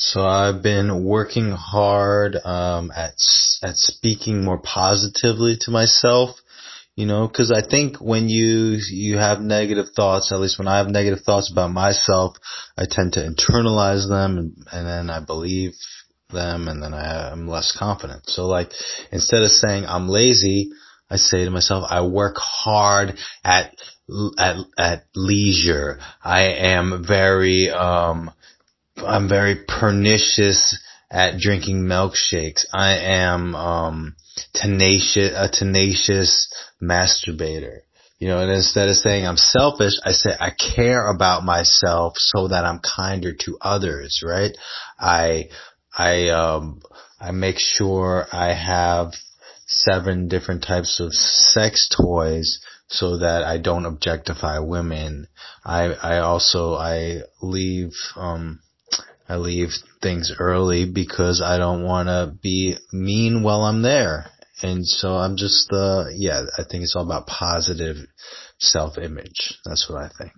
So I've been working hard um, at at speaking more positively to myself. You know, because I think when you you have negative thoughts, at least when I have negative thoughts about myself, I tend to internalize them, and, and then I believe them, and then I am less confident. So like, instead of saying I'm lazy, I say to myself, I work hard at at at leisure. I am very um I'm very pernicious at drinking milkshakes. I am um tenacious a tenacious masturbator. You know, and instead of saying I'm selfish, I say I care about myself so that I'm kinder to others, right? I I um I make sure I have seven different types of sex toys so that I don't objectify women. I I also I leave um I leave things early because I don't want to be mean while I'm there. And so I'm just uh yeah, I think it's all about positive self-image. That's what I think.